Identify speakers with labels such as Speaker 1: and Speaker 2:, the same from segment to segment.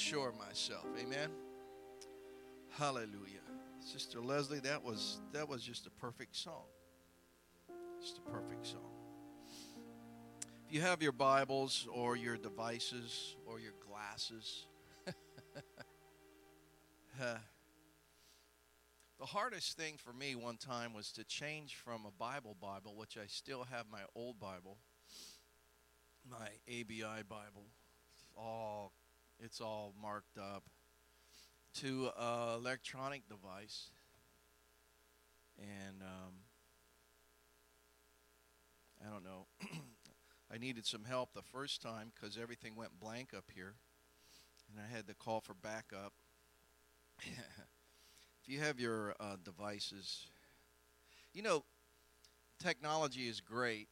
Speaker 1: assure myself. Amen. Hallelujah. Sister Leslie, that was that was just a perfect song. Just a perfect song. If you have your Bibles or your devices or your glasses, uh, the hardest thing for me one time was to change from a Bible Bible, which I still have my old Bible, my ABI Bible, all it's all marked up, to an electronic device, and um, I don't know. I needed some help the first time because everything went blank up here, and I had to call for backup. if you have your uh, devices, you know, technology is great,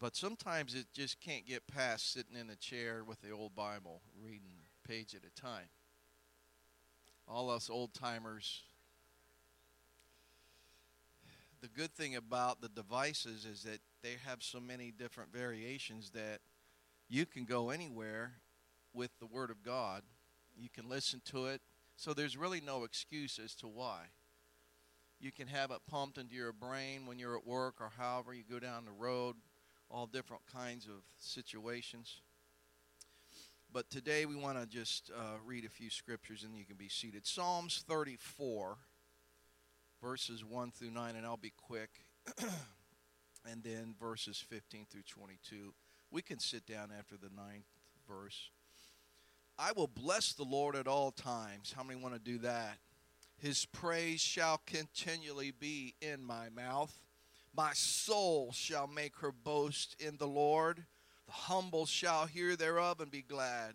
Speaker 1: but sometimes it just can't get past sitting in a chair with the old Bible, reading page at a time. All us old timers the good thing about the devices is that they have so many different variations that you can go anywhere with the Word of God. You can listen to it. So there's really no excuse as to why. You can have it pumped into your brain when you're at work or however you go down the road, all different kinds of situations. But today we want to just uh, read a few scriptures and you can be seated. Psalms 34 verses 1 through 9, and I'll be quick. and then verses 15 through 22. We can sit down after the ninth verse. I will bless the Lord at all times. How many want to do that? His praise shall continually be in my mouth. My soul shall make her boast in the Lord. The humble shall hear thereof and be glad.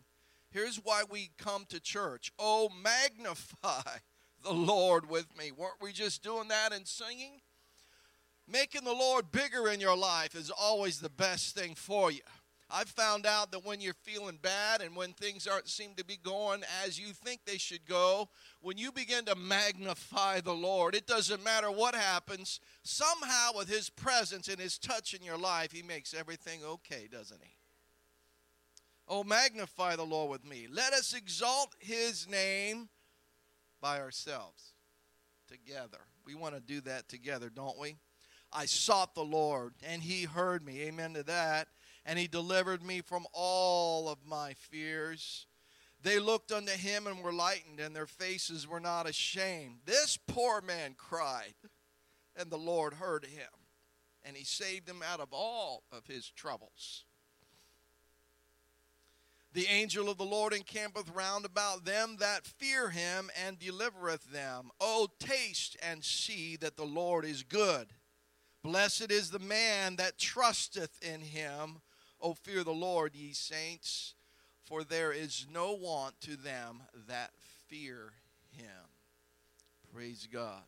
Speaker 1: Here's why we come to church. Oh, magnify the Lord with me. Weren't we just doing that and singing? Making the Lord bigger in your life is always the best thing for you. I've found out that when you're feeling bad and when things aren't seem to be going as you think they should go, when you begin to magnify the Lord, it doesn't matter what happens, somehow with his presence and his touch in your life, he makes everything okay, doesn't he? Oh, magnify the Lord with me. Let us exalt his name by ourselves, together. We want to do that together, don't we? I sought the Lord, and he heard me. Amen to that. And he delivered me from all of my fears. They looked unto him and were lightened, and their faces were not ashamed. This poor man cried, and the Lord heard him, and he saved him out of all of his troubles. The angel of the Lord encampeth round about them that fear him and delivereth them. Oh, taste and see that the Lord is good. Blessed is the man that trusteth in him. Oh, fear the Lord, ye saints, for there is no want to them that fear him. Praise God.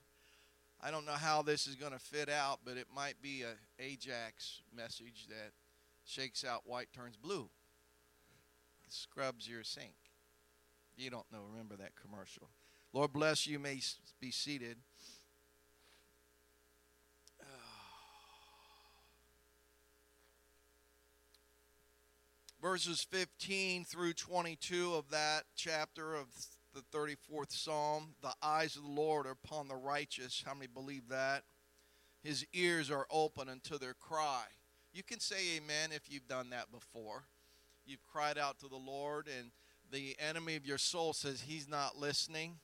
Speaker 1: I don't know how this is going to fit out, but it might be a Ajax message that shakes out white turns blue scrubs your sink. You don't know, remember that commercial. Lord bless you, may be seated. Verses 15 through 22 of that chapter of the 34th Psalm. The eyes of the Lord are upon the righteous. How many believe that? His ears are open unto their cry. You can say amen if you've done that before you've cried out to the Lord, and the enemy of your soul says he's not listening,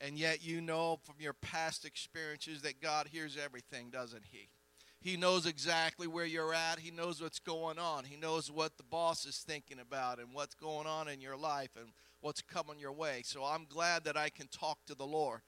Speaker 1: and yet you know from your past experiences that God hears everything, doesn't he? He knows exactly where you're at. He knows what's going on. He knows what the boss is thinking about and what's going on in your life and what's coming your way. So I'm glad that I can talk to the Lord.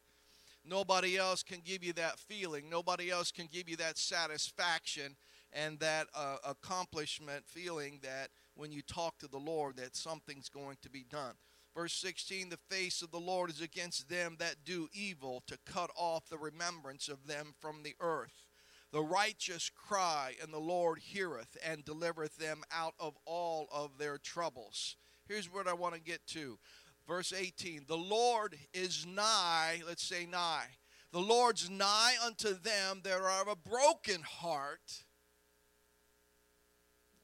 Speaker 1: Nobody else can give you that feeling. Nobody else can give you that satisfaction and that uh, accomplishment feeling that when you talk to the Lord that something's going to be done. Verse 16 The face of the Lord is against them that do evil, to cut off the remembrance of them from the earth. The righteous cry, and the Lord heareth and delivereth them out of all of their troubles. Here's what I want to get to. Verse 18 The Lord is nigh, let's say nigh. The Lord's nigh unto them that are of a broken heart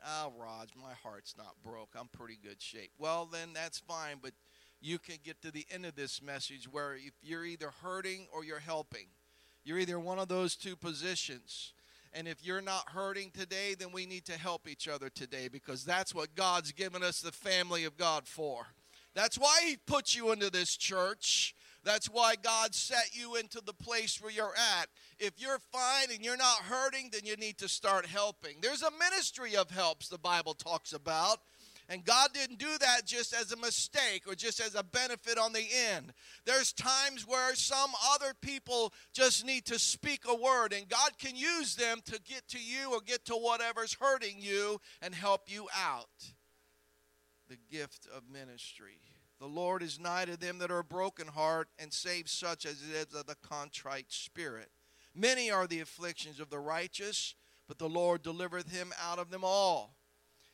Speaker 1: Oh, Rog, my heart's not broke. I'm pretty good shape. Well, then that's fine, but you can get to the end of this message where if you're either hurting or you're helping. You're either one of those two positions. And if you're not hurting today, then we need to help each other today because that's what God's given us the family of God for. That's why He put you into this church. That's why God set you into the place where you're at. If you're fine and you're not hurting, then you need to start helping. There's a ministry of helps the Bible talks about. And God didn't do that just as a mistake or just as a benefit on the end. There's times where some other people just need to speak a word, and God can use them to get to you or get to whatever's hurting you and help you out. The gift of ministry. The Lord is nigh to them that are broken heart and save such as is of the contrite spirit. Many are the afflictions of the righteous, but the Lord delivereth him out of them all.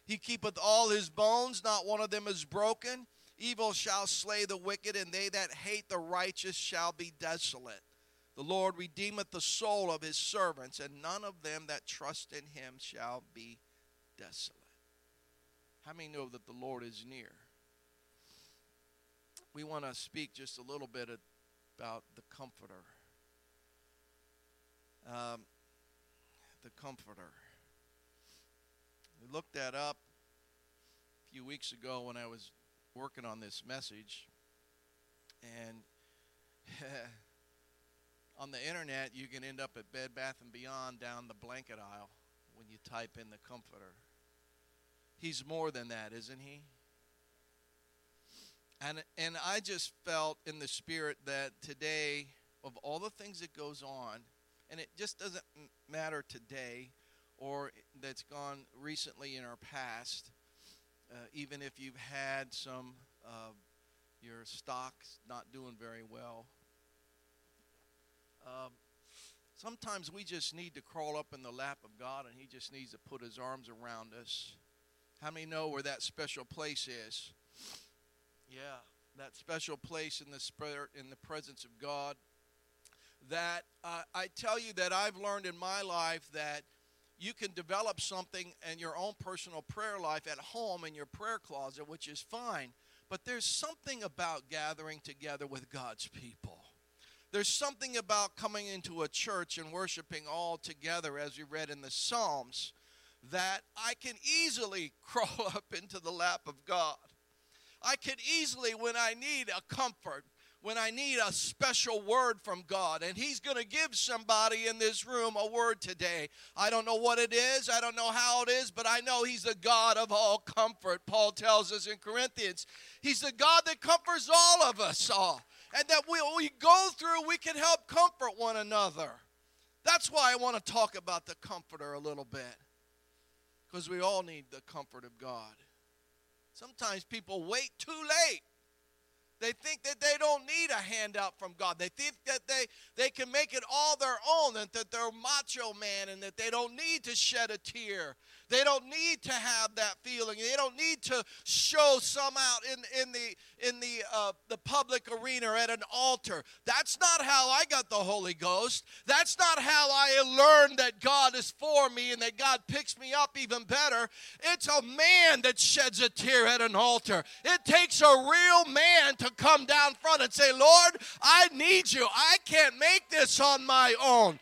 Speaker 1: He keepeth all his bones, not one of them is broken. Evil shall slay the wicked, and they that hate the righteous shall be desolate. The Lord redeemeth the soul of his servants, and none of them that trust in him shall be desolate. How many know that the Lord is near? We want to speak just a little bit about the Comforter. Um, the Comforter. We looked that up a few weeks ago when I was working on this message. And on the internet, you can end up at Bed Bath and Beyond down the blanket aisle when you type in the comforter. He's more than that, isn't he? And and I just felt in the spirit that today of all the things that goes on, and it just doesn't matter today or that's gone recently in our past, uh, even if you've had some, uh, your stocks not doing very well. Um, sometimes we just need to crawl up in the lap of God and He just needs to put His arms around us. How many know where that special place is? Yeah, that special place in the spirit, in the presence of God. That uh, I tell you that I've learned in my life that you can develop something in your own personal prayer life at home in your prayer closet, which is fine. But there's something about gathering together with God's people. There's something about coming into a church and worshiping all together, as we read in the Psalms, that I can easily crawl up into the lap of God. I can easily, when I need a comfort, when I need a special word from God. And He's going to give somebody in this room a word today. I don't know what it is, I don't know how it is, but I know He's the God of all comfort. Paul tells us in Corinthians, He's the God that comforts all of us all. And that we, we go through, we can help comfort one another. That's why I want to talk about the comforter a little bit. Because we all need the comfort of God. Sometimes people wait too late they think that they don't need a handout from God. They think that they, they can make it all their own and that they're macho man and that they don't need to shed a tear. They don't need to have that feeling. They don't need to show some out in, in the, in the, uh, the public arena at an altar. That's not how I got the Holy Ghost. That's not how I learned that God is for me and that God picks me up even better. It's a man that sheds a tear at an altar. It takes a real man to come down front and say, Lord, I need you. I can't make this on my own.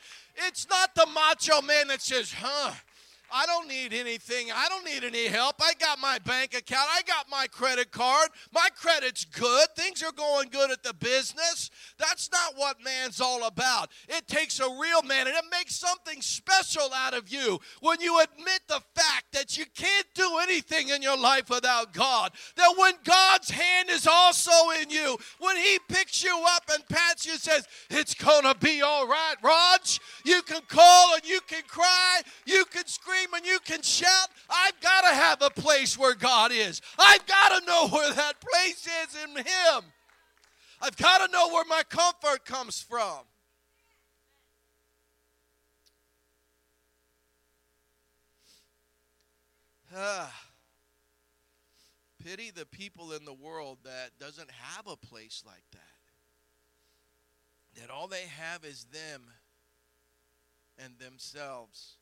Speaker 1: It's not the macho man that says, huh, I don't need anything. I don't need any help. I got my bank account. I got my credit card. My credit's good. Things are going good at the business. That's not what man's all about. It takes a real man, and it makes something special out of you when you admit the fact that you can't do anything in your life without God. That when God's hand is also in you, when He picks you up and pats you and says, It's going to be all right, Rog, you can call and you can cry, you can scream scream and you can shout. I've got to have a place where God is. I've got to know where that place is in Him. I've got to know where my comfort comes from. Ah. Pity the people in the world that doesn't have a place like that. That all they have is them and themselves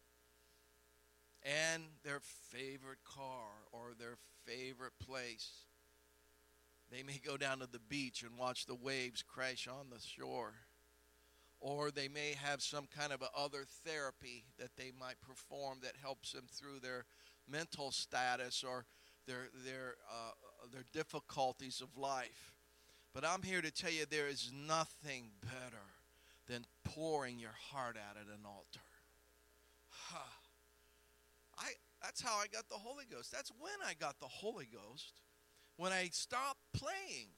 Speaker 1: and their favorite car or their favorite place. They may go down to the beach and watch the waves crash on the shore. Or they may have some kind of other therapy that they might perform that helps them through their mental status or their, their, uh, their difficulties of life. But I'm here to tell you there is nothing better than pouring your heart out at an altar. Huh. That's how I got the Holy Ghost. That's when I got the Holy Ghost. When I stopped playing.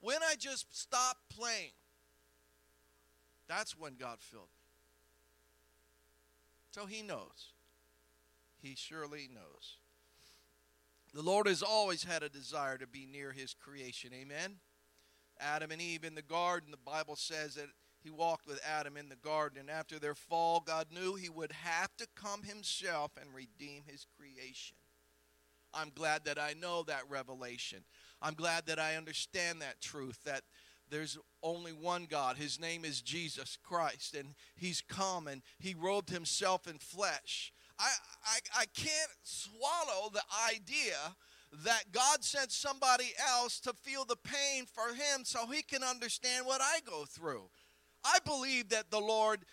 Speaker 1: When I just stopped playing. That's when God filled me. So he knows. He surely knows. The Lord has always had a desire to be near his creation. Amen. Adam and Eve in the garden, the Bible says that he walked with Adam in the garden, and after their fall, God knew he would have to come himself and redeem his creation. I'm glad that I know that revelation. I'm glad that I understand that truth that there's only one God. His name is Jesus Christ, and he's come and he robed himself in flesh. I, I, I can't swallow the idea that God sent somebody else to feel the pain for him so he can understand what I go through. I believe that the Lord,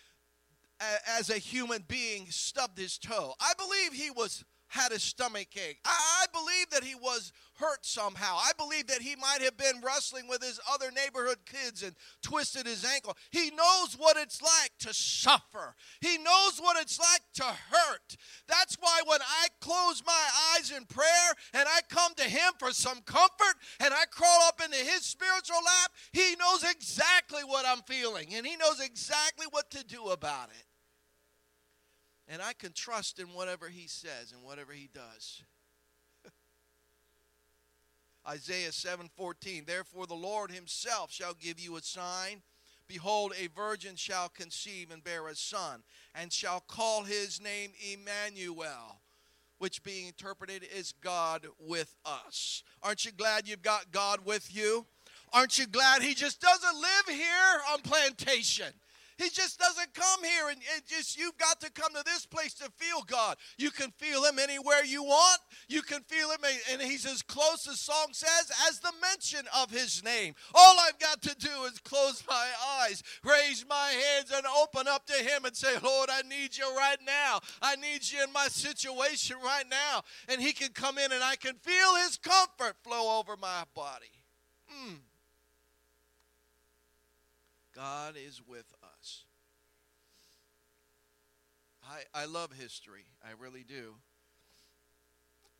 Speaker 1: as a human being, stubbed his toe. I believe he was had a stomach ache. I, I believe that he was hurt somehow. I believe that he might have been wrestling with his other neighborhood kids and twisted his ankle. He knows what it's like to suffer, he knows what it's like to hurt. That's why when I close my eyes in prayer and I come to him for some comfort and I crawl up into his spiritual lap, he knows exactly what I'm feeling and he knows exactly what to do about it and I can trust in whatever he says and whatever he does. Isaiah 7:14 Therefore the Lord himself shall give you a sign behold a virgin shall conceive and bear a son and shall call his name Emmanuel which being interpreted is God with us. Aren't you glad you've got God with you? Aren't you glad he just doesn't live here on plantation? He just doesn't come here and, just you've got to come to this place to feel God. You can feel him anywhere you want. You can feel him and he's as close as song says as the mention of his name. All I've got to do is close my eyes, raise my hands and open up to him and say, "Lord, I need you right now. I need you in my situation right now." And he can come in and I can feel his comfort flow over my body. Mm. God is with us. I, I love history. I really do.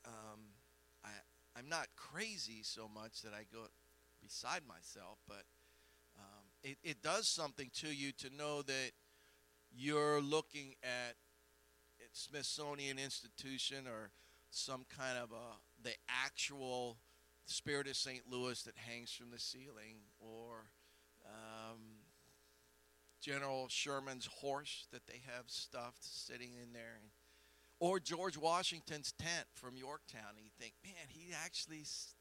Speaker 1: Um, I, I'm not crazy so much that I go beside myself, but um, it, it does something to you to know that you're looking at Smithsonian Institution or some kind of a the actual Spirit of St. Louis that hangs from the ceiling, or um, General Sherman's horse that they have stuffed sitting in there. Or George Washington's tent from Yorktown. And you think, man, he actually s-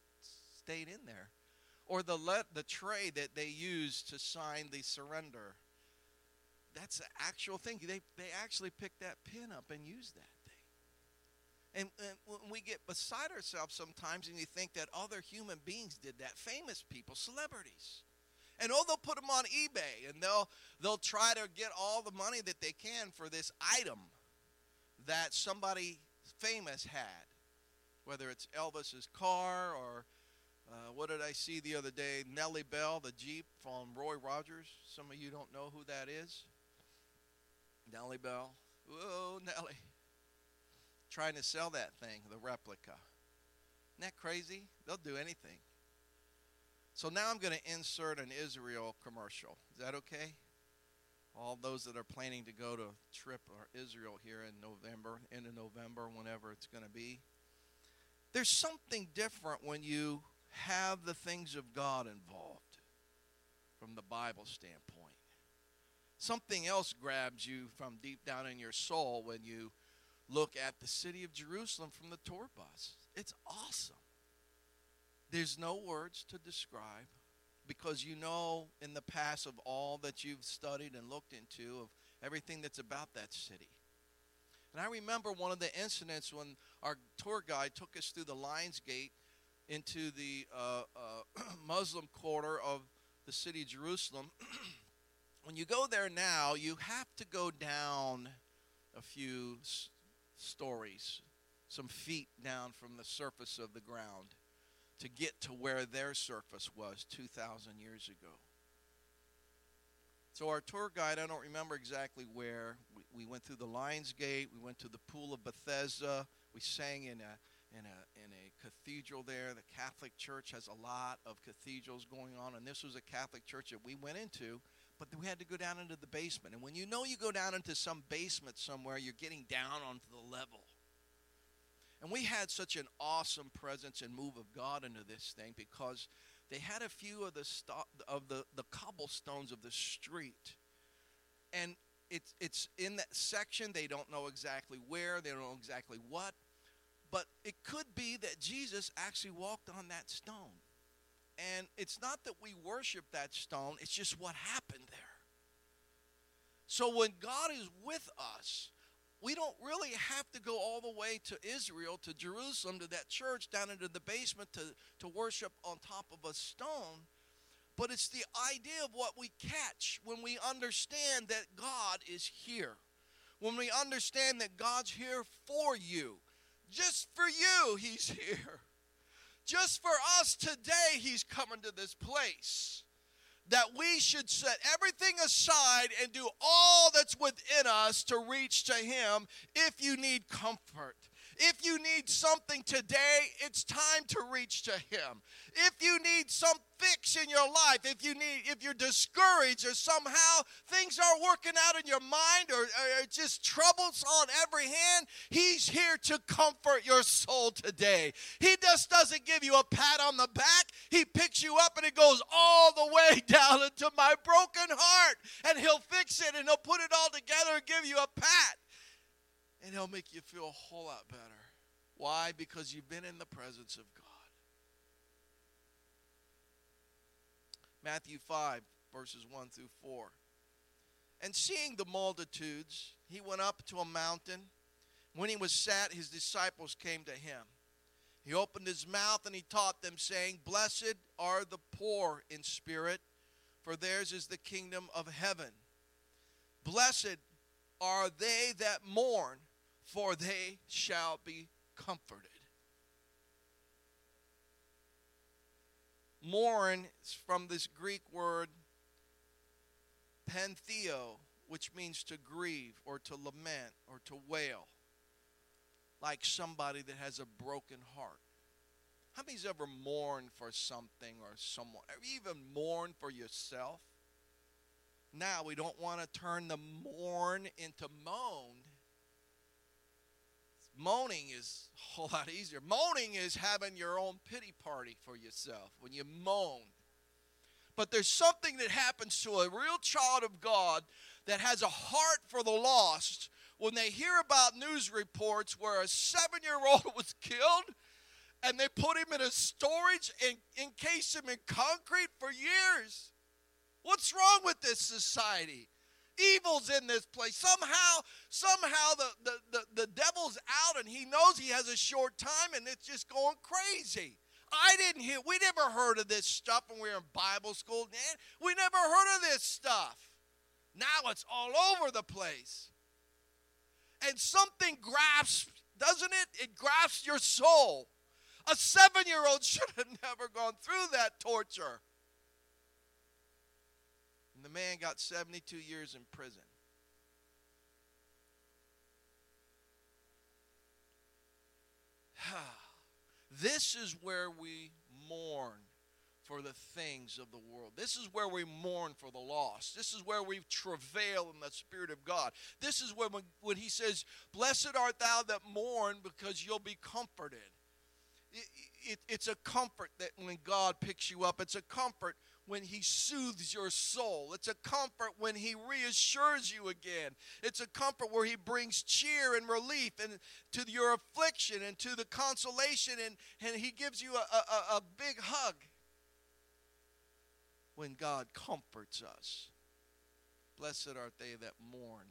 Speaker 1: stayed in there. Or the, the tray that they used to sign the surrender. That's the actual thing. They, they actually picked that pin up and used that thing. And, and when we get beside ourselves sometimes and you think that other human beings did that, famous people, celebrities and oh they'll put them on ebay and they'll they'll try to get all the money that they can for this item that somebody famous had whether it's elvis's car or uh, what did i see the other day? Nellie bell the jeep from roy rogers. Some of you don't know who that is. Nellie bell. Whoa nellie. Trying to sell that thing the replica. Isn't that crazy? They'll do anything so now I'm going to insert an Israel commercial. Is that okay? All those that are planning to go to trip or Israel here in November, end of November, whenever it's going to be. There's something different when you have the things of God involved from the Bible standpoint. Something else grabs you from deep down in your soul when you look at the city of Jerusalem from the tour bus. It's awesome. There's no words to describe because you know in the past of all that you've studied and looked into of everything that's about that city. And I remember one of the incidents when our tour guide took us through the Lions Gate into the uh, uh, Muslim quarter of the city of Jerusalem. when you go there now, you have to go down a few s- stories, some feet down from the surface of the ground to get to where their surface was 2,000 years ago. So our tour guide, I don't remember exactly where. We, we went through the Lions Gate. We went to the Pool of Bethesda. We sang in a in a in a cathedral there. The Catholic Church has a lot of cathedrals going on, and this was a Catholic church that we went into. But we had to go down into the basement, and when you know you go down into some basement somewhere, you're getting down onto the level. And we had such an awesome presence and move of God into this thing because they had a few of the sto- of the, the cobblestones of the street. And it's it's in that section they don't know exactly where, they don't know exactly what, but it could be that Jesus actually walked on that stone. And it's not that we worship that stone, it's just what happened there. So when God is with us, we don't really have to go all the way to Israel, to Jerusalem, to that church down into the basement to, to worship on top of a stone. But it's the idea of what we catch when we understand that God is here. When we understand that God's here for you. Just for you, He's here. Just for us today, He's coming to this place that we should set everything aside and do all that's within us to reach to Him if you need comfort. If you need something today, it's time to reach to him. If you need some fix in your life, if you need if you're discouraged or somehow things aren't working out in your mind or, or just troubles on every hand, he's here to comfort your soul today. He just doesn't give you a pat on the back. He picks you up and it goes all the way down into my broken heart and he'll fix it and he'll put it all together and give you a pat and He'll make you feel a whole lot better. Why? Because you've been in the presence of God. Matthew 5, verses 1 through 4. And seeing the multitudes, he went up to a mountain. When he was sat, his disciples came to him. He opened his mouth and he taught them, saying, Blessed are the poor in spirit, for theirs is the kingdom of heaven. Blessed are they that mourn, for they shall be comforted. Mourn is from this Greek word pentheo, which means to grieve or to lament or to wail, like somebody that has a broken heart. How many's ever mourned for something or someone? You even mourned for yourself? Now we don't want to turn the mourn into moan. Moaning is a whole lot easier. Moaning is having your own pity party for yourself when you moan. But there's something that happens to a real child of God that has a heart for the lost when they hear about news reports where a seven year old was killed and they put him in a storage and encase him in concrete for years. What's wrong with this society? Evil's in this place. Somehow, somehow the, the, the, the devil's out and he knows he has a short time and it's just going crazy. I didn't hear, we never heard of this stuff when we were in Bible school. man. We never heard of this stuff. Now it's all over the place. And something grasps, doesn't it? It grasps your soul. A seven year old should have never gone through that torture. And the man got 72 years in prison. this is where we mourn for the things of the world. This is where we mourn for the lost. This is where we travail in the Spirit of God. This is when, when He says, Blessed art thou that mourn because you'll be comforted. It, it, it's a comfort that when God picks you up, it's a comfort when He soothes your soul. It's a comfort when He reassures you again. It's a comfort where He brings cheer and relief and to your affliction and to the consolation, and, and He gives you a, a, a big hug when God comforts us. Blessed are they that mourn,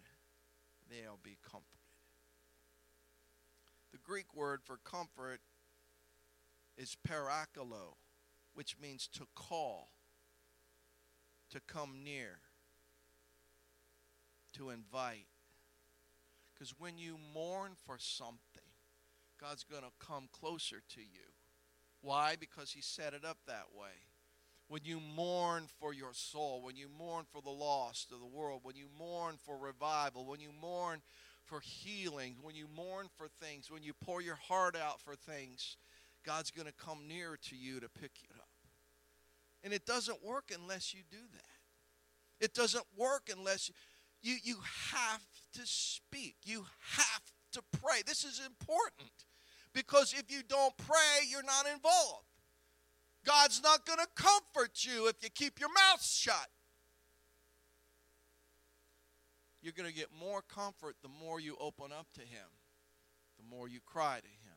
Speaker 1: they'll be comforted. The Greek word for comfort is parakalo, which means to call, to come near, to invite. Because when you mourn for something, God's going to come closer to you. Why? Because He set it up that way. When you mourn for your soul, when you mourn for the lost of the world, when you mourn for revival, when you mourn for healing, when you mourn for things, when you pour your heart out for things, God's going to come nearer to you to pick you up. And it doesn't work unless you do that. It doesn't work unless you, you, you have to speak. You have to pray. This is important because if you don't pray, you're not involved. God's not going to comfort you if you keep your mouth shut. You're going to get more comfort the more you open up to Him, the more you cry to Him,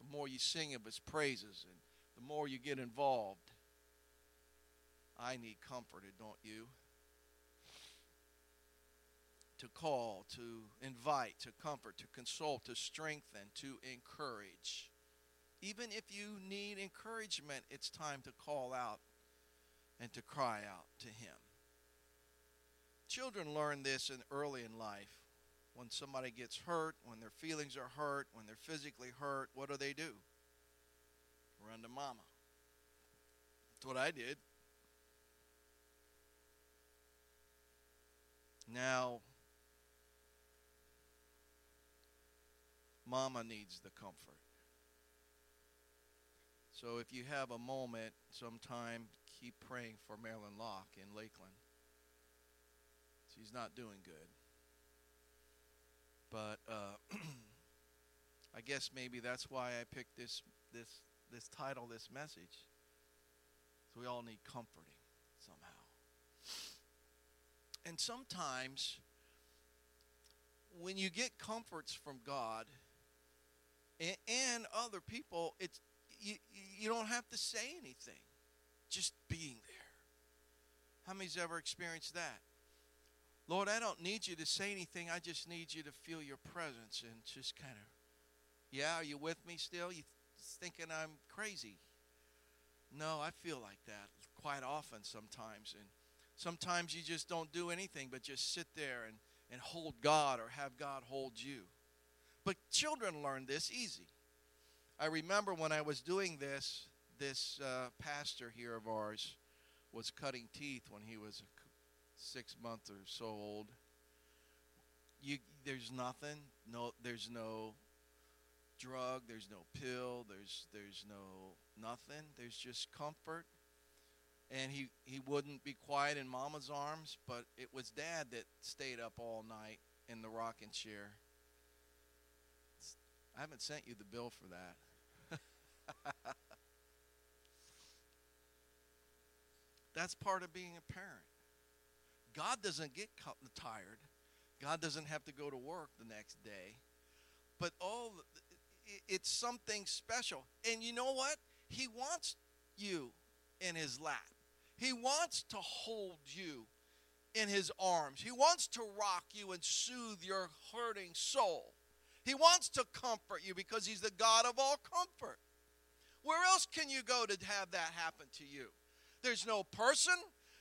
Speaker 1: the more you sing of His praises, and the more you get involved. I need comforted, don't you? To call, to invite, to comfort, to console, to strengthen, to encourage. Even if you need encouragement, it's time to call out and to cry out to Him. Children learn this in early in life. When somebody gets hurt, when their feelings are hurt, when they're physically hurt, what do they do? Run to mama. That's what I did. Now, mama needs the comfort. So if you have a moment sometime, keep praying for Marilyn Locke in Lakeland. She's not doing good. But uh, I guess maybe that's why I picked this this this title, this message. So we all need comforting. And sometimes when you get comforts from God and, and other people, it's you, you don't have to say anything. Just being there. How many's ever experienced that? Lord, I don't need you to say anything. I just need you to feel your presence and just kind of, yeah, are you with me still? You thinking I'm crazy? No, I feel like that quite often sometimes. And sometimes you just don't do anything but just sit there and, and hold God or have God hold you. But children learn this easy. I remember when I was doing this, this uh, pastor here of ours was cutting teeth when he was six months or so old. You, there's nothing. No, there's no drug. There's no pill. There's there's no nothing. There's just comfort. And he he wouldn't be quiet in Mama's arms, but it was Dad that stayed up all night in the rocking chair. I haven't sent you the bill for that. That's part of being a parent. God doesn't get tired. God doesn't have to go to work the next day. But oh, it's something special. And you know what? He wants you in his lap. He wants to hold you in his arms. He wants to rock you and soothe your hurting soul. He wants to comfort you because he's the God of all comfort. Where else can you go to have that happen to you? There's no person,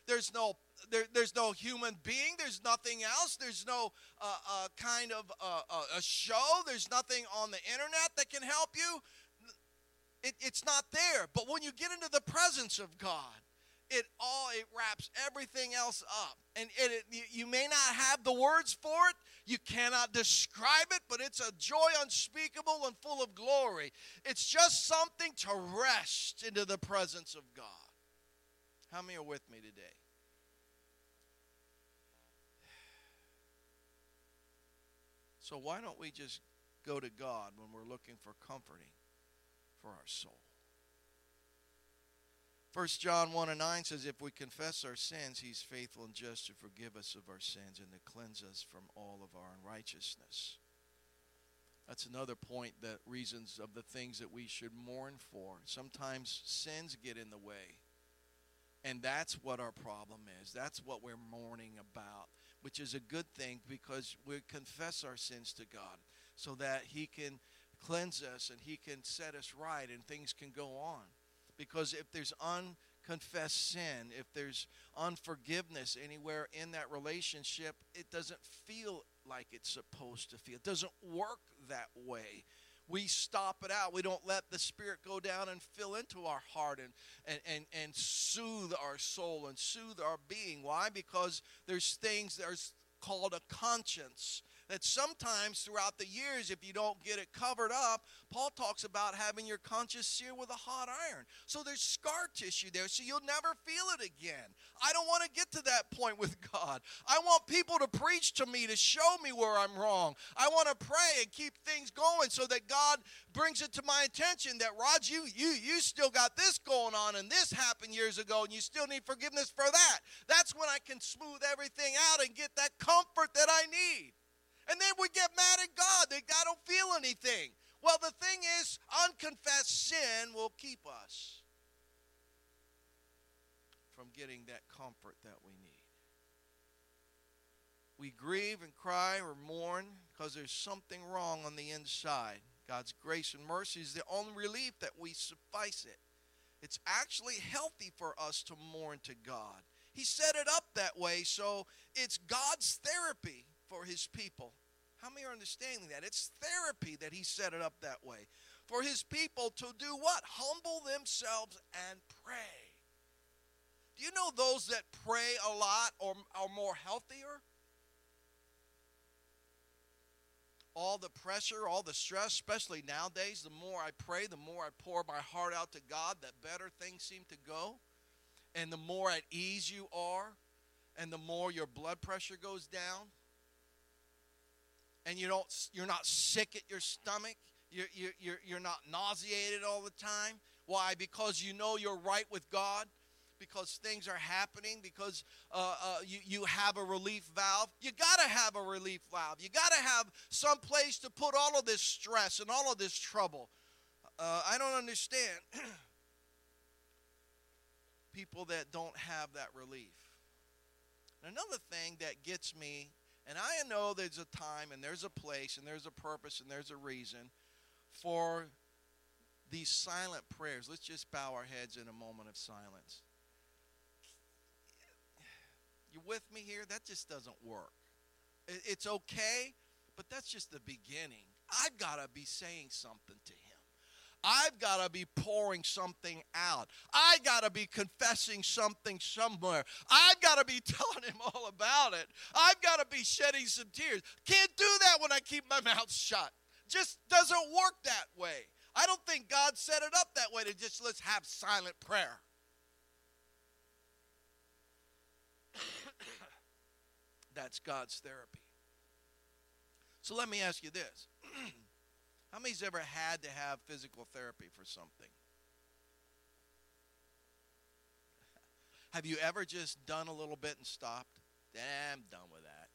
Speaker 1: there's no there, there's no human being. There's nothing else. There's no uh, uh, kind of uh, uh, a show. There's nothing on the internet that can help you. It, it's not there. But when you get into the presence of God, it all it wraps everything else up. And it, it, you may not have the words for it you cannot describe it but it's a joy unspeakable and full of glory. It's just something to rest into the presence of god. How many are with me today? So why don't we just go to God when we're looking for comforting for our soul? 1 John 1 and 9 says, If we confess our sins, he's faithful and just to forgive us of our sins and to cleanse us from all of our unrighteousness. That's another point that reasons of the things that we should mourn for. Sometimes sins get in the way. And that's what our problem is. That's what we're mourning about which is a good thing because we confess our sins to God so that He can cleanse us and He can set us right and things can go on. Because if there's unconfessed sin, if there's unforgiveness anywhere in that relationship, it doesn't feel like it's supposed to feel. It doesn't work that way we stop it out. We don't let the Spirit go down and fill into our heart and, and, and, and soothe our soul and soothe our being. Why? Because there's things there's called a conscience that sometimes throughout the years, if you don't get it covered up, Paul talks about having your conscience seared with a hot iron. So there's scar tissue there, so you'll never feel it again. I don't want to get to that point with God. I want people to preach to me, to show me where I'm wrong. I want to pray and keep things going so that God brings it to my attention that Rod, you you you still got this going on and this happened years ago and you still need forgiveness for that. That's when I can smooth everything out and get that comfort that I need. And then we get mad at God that I don't feel anything. Well, the thing is, unconfessed sin will keep us from getting that comfort that we need. We grieve and cry or mourn because there's something wrong on the inside. God's grace and mercy is the only relief that we suffice it. It's actually healthy for us to mourn to God. He set it up that way, so it's God's therapy for his people. How many are understanding that? It's therapy that he set it up that way. For his people to do what? Humble themselves and pray. Do you know those that pray a lot are, are more healthier? All the pressure, all the stress, especially nowadays, the more I pray, the more I pour my heart out to God, the better things seem to go. And the more at ease you are, and the more your blood pressure goes down and you don't you're not sick at your stomach you're, you're, you're not nauseated all the time. Why? Because you know you're right with god because things are happening because uh, uh, you, you have a relief valve. You got to have a relief valve. You got to have some place to put all of this stress and all of this trouble. Uh, i don't understand people that don't have that relief. Another thing that gets me and I know there's a time and there's a place and there's a purpose and there's a reason for these silent prayers. Let's just bow our heads in a moment of silence. You with me here? That just doesn't work. It's okay, but that's just the beginning. I've got to be saying something to him. I've got to be pouring something out. I got to be confessing something somewhere. I've got to be telling him all about it. I've got to be shedding some tears. Can't do that when I keep my mouth shut. Just doesn't work that way. I don't think God set it up that way to just let's have silent prayer. That's God's therapy. So let me ask you this. How many's ever had to have physical therapy for something? have you ever just done a little bit and stopped? Eh, I'm done with that.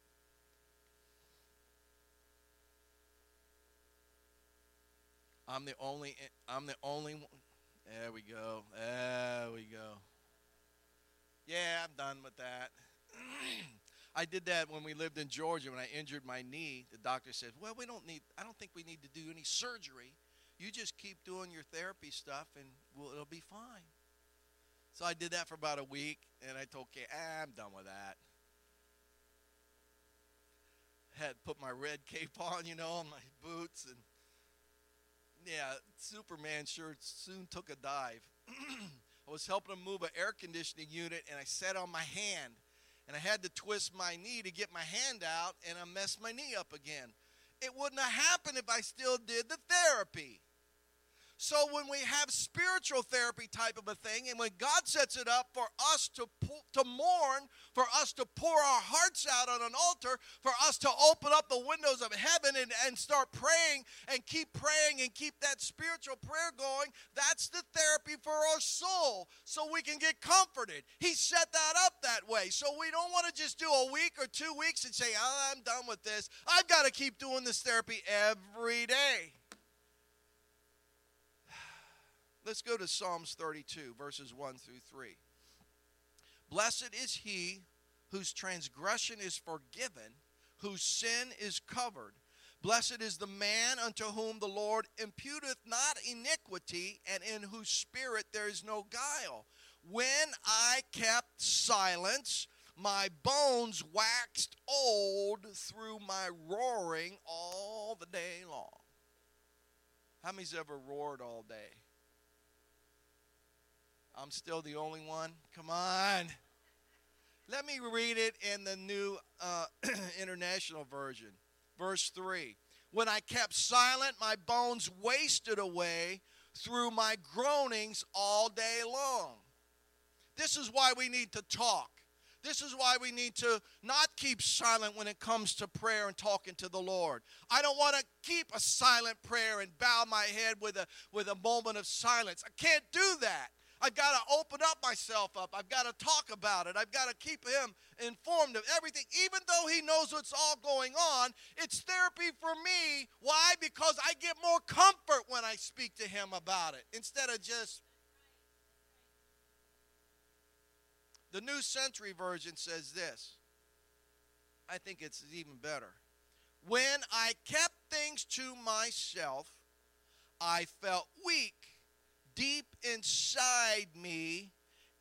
Speaker 1: I'm the only I'm the only one. There we go. There we go. Yeah, I'm done with that. I did that when we lived in Georgia when I injured my knee. The doctor said, "Well, we don't need. I don't think we need to do any surgery. You just keep doing your therapy stuff, and we'll, it'll be fine." So I did that for about a week, and I told Kay, ah, "I'm done with that." Had put my red cape on, you know, and my boots, and yeah, Superman sure soon took a dive. I was helping him move an air conditioning unit, and I sat on my hand and I had to twist my knee to get my hand out, and I messed my knee up again. It wouldn't have happened if I still did the therapy. So when we have spiritual therapy type of a thing, and when God sets it up for us to to mourn, for us to pour our hearts out on an altar, for us to open up the windows of heaven and, and start praying and keep praying and keep that spiritual prayer going, that's the therapy for our soul, so we can get comforted. He set that up that way, so we don't want to just do a week or two weeks and say, oh, "I'm done with this." I've got to keep doing this therapy every day. Let's go to Psalms 32, verses 1 through 3. Blessed is he whose transgression is forgiven, whose sin is covered. Blessed is the man unto whom the Lord imputeth not iniquity, and in whose spirit there is no guile. When I kept silence, my bones waxed old through my roaring all the day long. How many's ever roared all day? I'm still the only one. Come on. Let me read it in the new uh, international version. Verse 3 When I kept silent, my bones wasted away through my groanings all day long. This is why we need to talk. This is why we need to not keep silent when it comes to prayer and talking to the Lord. I don't want to keep a silent prayer and bow my head with a, with a moment of silence. I can't do that. I've got to open up myself up. I've got to talk about it. I've got to keep him informed of everything. Even though he knows what's all going on, it's therapy for me. Why? Because I get more comfort when I speak to him about it instead of just. The New Century Version says this. I think it's even better. When I kept things to myself, I felt weak deep inside me,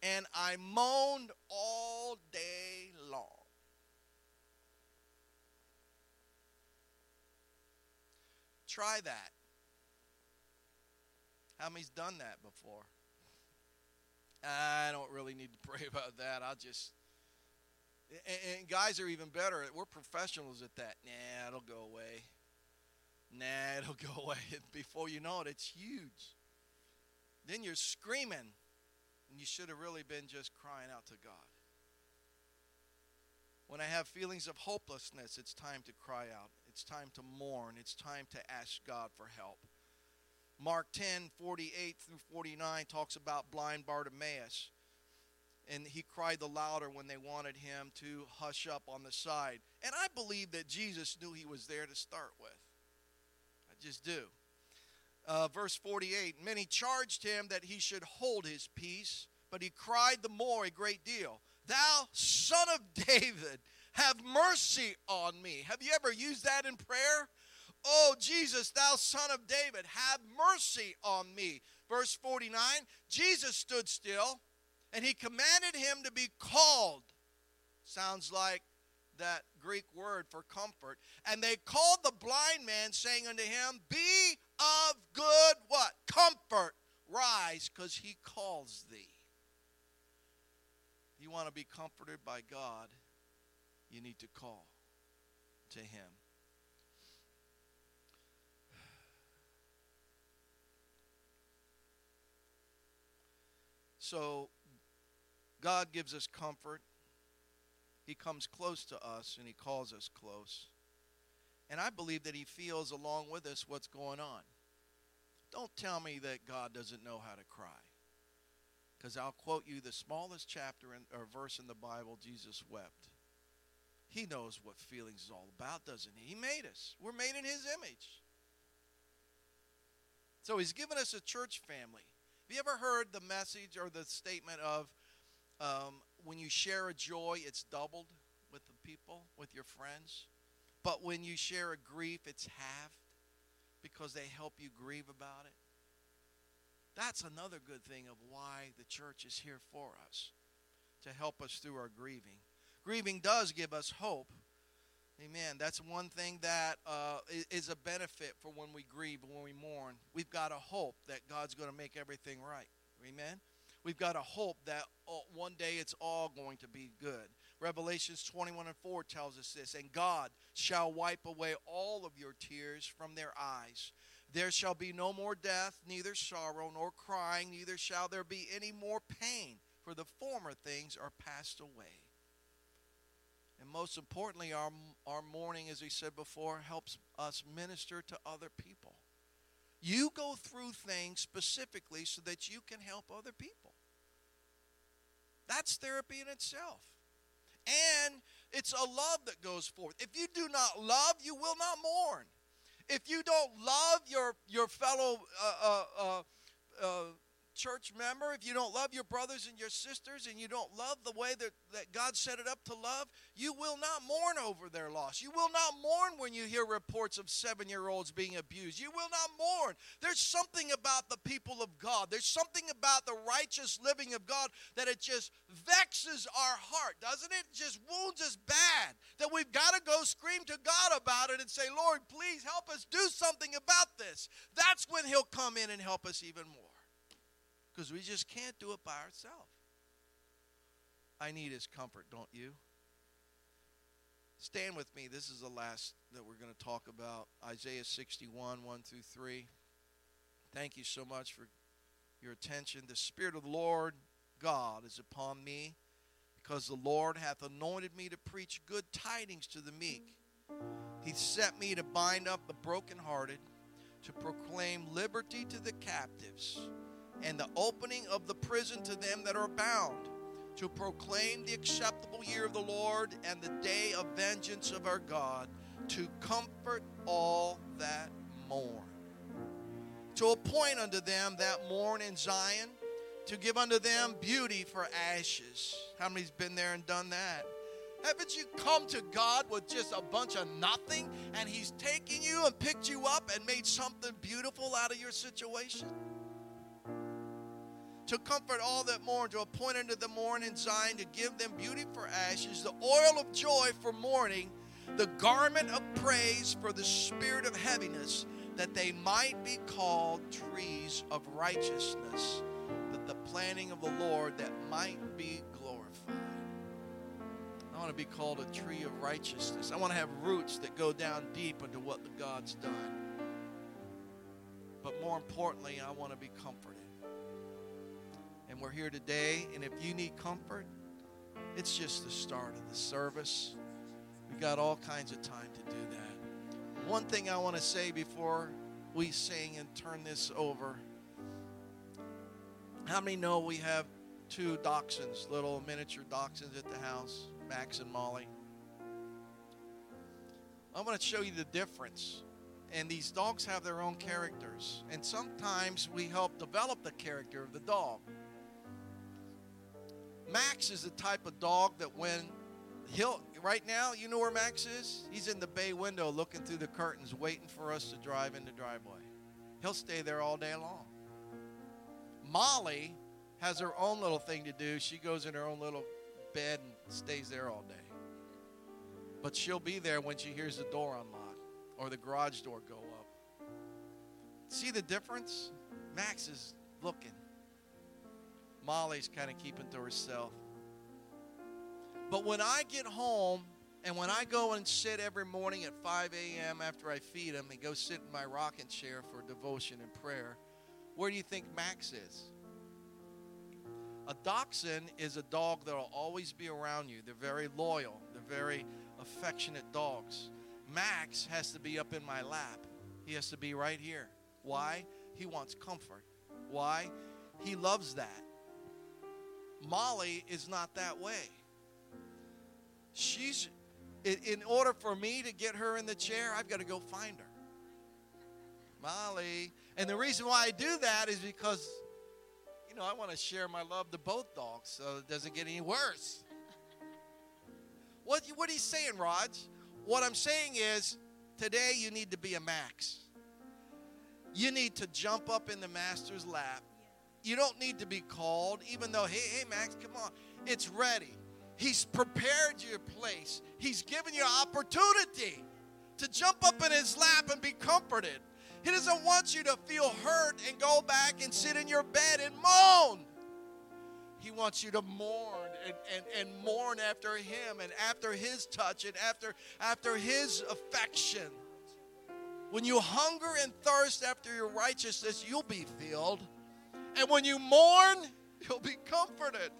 Speaker 1: and I moaned all day long. Try that. How many's done that before? I don't really need to pray about that. I'll just. And, and guys are even better. We're professionals at that. Nah, it'll go away. Nah, it'll go away. Before you know it, it's huge. Then you're screaming, and you should have really been just crying out to God. When I have feelings of hopelessness, it's time to cry out. It's time to mourn. It's time to ask God for help. Mark 10, 48 through 49 talks about blind Bartimaeus. And he cried the louder when they wanted him to hush up on the side. And I believe that Jesus knew he was there to start with. I just do uh, verse 48 Many charged him that he should hold his peace, but he cried the more a great deal, Thou son of David, have mercy on me. Have you ever used that in prayer? Oh, Jesus, thou son of David, have mercy on me. Verse 49 Jesus stood still and he commanded him to be called. Sounds like that Greek word for comfort. And they called the blind man, saying unto him, Be of good what? Comfort. Rise, because he calls thee. You want to be comforted by God, you need to call to him. So, God gives us comfort. He comes close to us and He calls us close. And I believe that He feels along with us what's going on. Don't tell me that God doesn't know how to cry. Because I'll quote you the smallest chapter in, or verse in the Bible Jesus wept. He knows what feelings is all about, doesn't he? He made us. We're made in his image. So he's given us a church family. Have you ever heard the message or the statement of um, when you share a joy, it's doubled with the people, with your friends? But when you share a grief, it's halved because they help you grieve about it. That's another good thing of why the church is here for us to help us through our grieving. Grieving does give us hope. Amen. That's one thing that uh, is a benefit for when we grieve, when we mourn. We've got a hope that God's going to make everything right. Amen. We've got a hope that uh, one day it's all going to be good. Revelations 21 and 4 tells us this And God shall wipe away all of your tears from their eyes. There shall be no more death, neither sorrow, nor crying, neither shall there be any more pain, for the former things are passed away. And most importantly, our, our mourning, as we said before, helps us minister to other people. You go through things specifically so that you can help other people. That's therapy in itself. And it's a love that goes forth. If you do not love, you will not mourn. If you don't love your, your fellow uh, uh, uh, uh church member, if you don't love your brothers and your sisters, and you don't love the way that, that God set it up to love, you will not mourn over their loss. You will not mourn when you hear reports of seven year olds being abused. You will not mourn. There's something about the people of God, there's something about the righteous living of God that it just vexes our heart, doesn't it? it just wounds us bad. That we've got to go scream to God about it and say, Lord, please help us do something about this. That's when He'll come in and help us even more because we just can't do it by ourselves. I need his comfort, don't you? Stand with me. This is the last that we're going to talk about Isaiah 61, 1 through 3. Thank you so much for your attention. The Spirit of the Lord God is upon me because the Lord hath anointed me to preach good tidings to the meek. He set me to bind up the brokenhearted, to proclaim liberty to the captives and the opening of the prison to them that are bound, to proclaim the acceptable year of the Lord and the day of vengeance of our God, to comfort all that mourn, to appoint unto them that mourn in Zion, to give unto them beauty for ashes. How many's been there and done that? Haven't you come to God with just a bunch of nothing and He's taken you and picked you up and made something beautiful out of your situation? To comfort all that mourn, to appoint unto the mourn in Zion, to give them beauty for ashes, the oil of joy for mourning, the garment of praise for the spirit of heaviness, that they might be called trees of righteousness, that the planting of the Lord that might be glorified. I want to be called a tree of righteousness. I want to have roots that go down deep into what the God's done. But more importantly, I want to be comforted we're here today. And if you need comfort, it's just the start of the service. We got all kinds of time to do that. One thing I want to say before we sing and turn this over. How many know we have two dachshunds, little miniature dachshunds at the house, Max and Molly? I'm going to show you the difference. And these dogs have their own characters. And sometimes we help develop the character of the dog. Max is the type of dog that when he'll right now, you know where Max is? He's in the bay window looking through the curtains, waiting for us to drive in the driveway. He'll stay there all day long. Molly has her own little thing to do. She goes in her own little bed and stays there all day. But she'll be there when she hears the door unlock or the garage door go up. See the difference? Max is looking. Molly's kind of keeping to herself. But when I get home and when I go and sit every morning at 5 a.m. after I feed him and go sit in my rocking chair for devotion and prayer, where do you think Max is? A dachshund is a dog that will always be around you. They're very loyal, they're very affectionate dogs. Max has to be up in my lap, he has to be right here. Why? He wants comfort. Why? He loves that. Molly is not that way. She's, in order for me to get her in the chair, I've got to go find her. Molly. And the reason why I do that is because, you know, I want to share my love to both dogs so it doesn't get any worse. What, what are you saying, Rog? What I'm saying is today you need to be a max. You need to jump up in the master's lap you don't need to be called, even though, hey, hey, Max, come on. It's ready. He's prepared your place. He's given you opportunity to jump up in his lap and be comforted. He doesn't want you to feel hurt and go back and sit in your bed and moan. He wants you to mourn and, and, and mourn after him and after his touch and after, after his affection. When you hunger and thirst after your righteousness, you'll be filled. And when you mourn, you'll be comforted.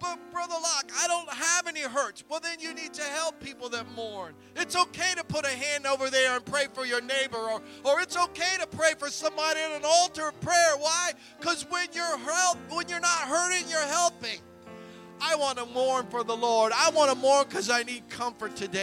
Speaker 1: But, Brother Locke, I don't have any hurts. Well, then you need to help people that mourn. It's okay to put a hand over there and pray for your neighbor, or, or it's okay to pray for somebody at an altar of prayer. Why? Because when you're help, when you're not hurting, you're helping. I want to mourn for the Lord. I want to mourn because I need comfort today.